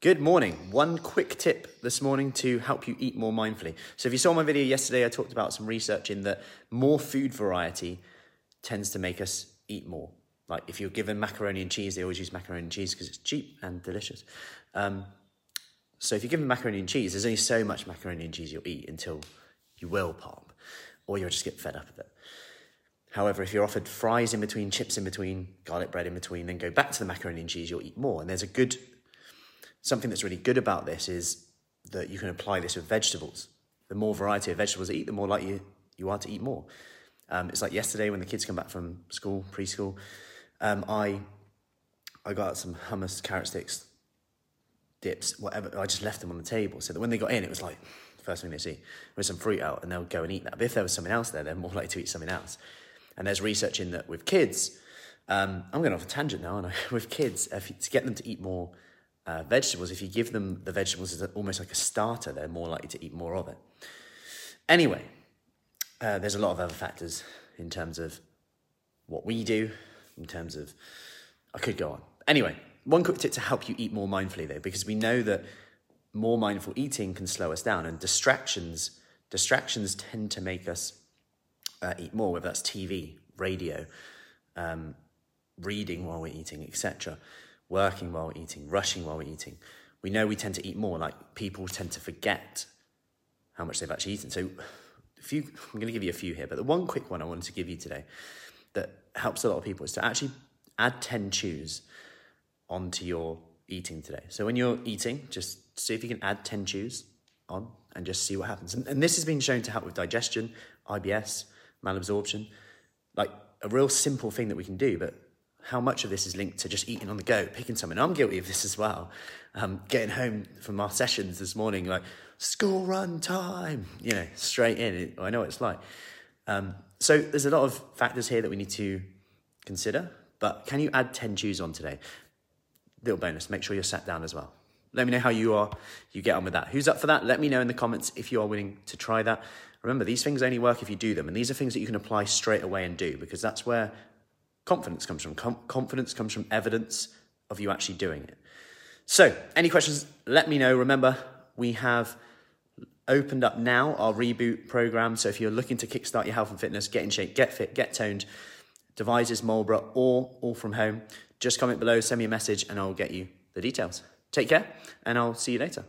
Good morning. One quick tip this morning to help you eat more mindfully. So, if you saw my video yesterday, I talked about some research in that more food variety tends to make us eat more. Like if you're given macaroni and cheese, they always use macaroni and cheese because it's cheap and delicious. Um, so, if you're given macaroni and cheese, there's only so much macaroni and cheese you'll eat until you will pop, or you'll just get fed up of it. However, if you're offered fries in between, chips in between, garlic bread in between, then go back to the macaroni and cheese, you'll eat more. And there's a good something that's really good about this is that you can apply this with vegetables. The more variety of vegetables you eat, the more likely you are to eat more. Um, it's like yesterday when the kids come back from school, preschool, um, I I got some hummus, carrot sticks, dips, whatever. I just left them on the table so that when they got in, it was like first thing they see with some fruit out, and they'll go and eat that. But if there was something else there, they're more likely to eat something else. And there's research in that with kids. Um, I'm going off a tangent now, and with kids, if, to get them to eat more uh, vegetables, if you give them the vegetables as almost like a starter, they're more likely to eat more of it. Anyway, uh, there's a lot of other factors in terms of what we do, in terms of, I could go on. Anyway, one quick tip to help you eat more mindfully though, because we know that more mindful eating can slow us down and distractions, distractions tend to make us uh, eat more, whether that's TV, radio, um, reading while we're eating, etc working while we're eating, rushing while we're eating, we know we tend to eat more. Like people tend to forget how much they've actually eaten. So, a few, I'm going to give you a few here, but the one quick one I wanted to give you today that helps a lot of people is to actually add 10 chews onto your eating today. So, when you're eating, just see if you can add 10 chews on and just see what happens. And, and this has been shown to help with digestion, IBS, malabsorption. Like a real simple thing that we can do, but how much of this is linked to just eating on the go, picking something. I'm guilty of this as well. Um, getting home from our sessions this morning, like school run time, you know, straight in. I know what it's like. Um, so there's a lot of factors here that we need to consider. But can you add 10 chews on today? Little bonus, make sure you're sat down as well. Let me know how you are, you get on with that. Who's up for that? Let me know in the comments if you are willing to try that. Remember, these things only work if you do them, and these are things that you can apply straight away and do because that's where confidence comes from. Com- confidence comes from evidence of you actually doing it. So, any questions, let me know. Remember, we have opened up now our reboot program. So, if you're looking to kickstart your health and fitness, get in shape, get fit, get toned, Devizes, Marlborough, or all from home, just comment below, send me a message, and I'll get you the details. Take care, and I'll see you later.